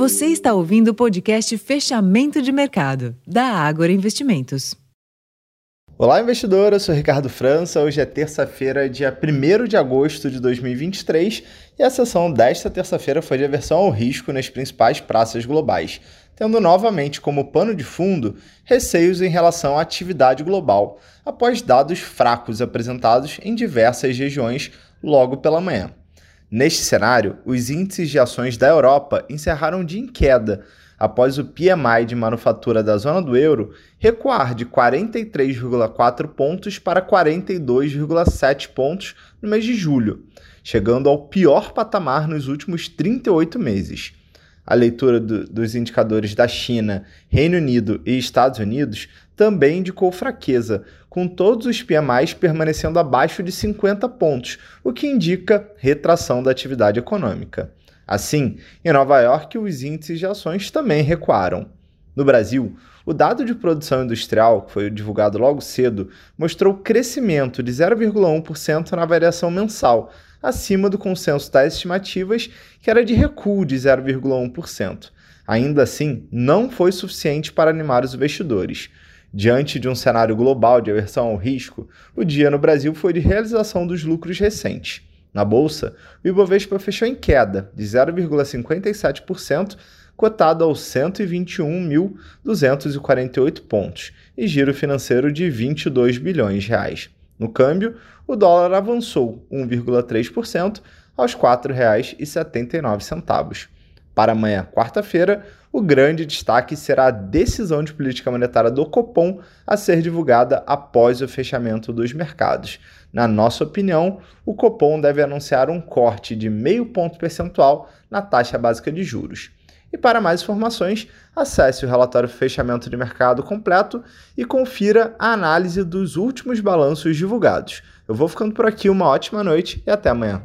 Você está ouvindo o podcast Fechamento de Mercado, da Ágora Investimentos. Olá, investidor. Eu sou Ricardo França. Hoje é terça-feira, dia 1 de agosto de 2023, e a sessão desta terça-feira foi de aversão ao risco nas principais praças globais, tendo novamente como pano de fundo receios em relação à atividade global, após dados fracos apresentados em diversas regiões logo pela manhã. Neste cenário, os índices de ações da Europa encerraram de em queda, após o PMI de manufatura da zona do euro recuar de 43,4 pontos para 42,7 pontos no mês de julho, chegando ao pior patamar nos últimos 38 meses. A leitura do, dos indicadores da China, Reino Unido e Estados Unidos também indicou fraqueza, com todos os PMIs permanecendo abaixo de 50 pontos, o que indica retração da atividade econômica. Assim, em Nova York, os índices de ações também recuaram. No Brasil, o dado de produção industrial, que foi divulgado logo cedo, mostrou crescimento de 0,1% na variação mensal, acima do consenso das estimativas, que era de recuo de 0,1%. Ainda assim, não foi suficiente para animar os investidores. Diante de um cenário global de aversão ao risco, o dia no Brasil foi de realização dos lucros recentes. Na bolsa, o Ibovespa fechou em queda de 0,57%, cotado aos 121.248 pontos, e giro financeiro de 22 bilhões de reais. No câmbio, o dólar avançou 1,3% aos R$ 4,79. Para amanhã, quarta-feira, o grande destaque será a decisão de política monetária do Copom a ser divulgada após o fechamento dos mercados. Na nossa opinião, o Copom deve anunciar um corte de meio ponto percentual na taxa básica de juros. E para mais informações, acesse o relatório Fechamento de Mercado completo e confira a análise dos últimos balanços divulgados. Eu vou ficando por aqui, uma ótima noite e até amanhã.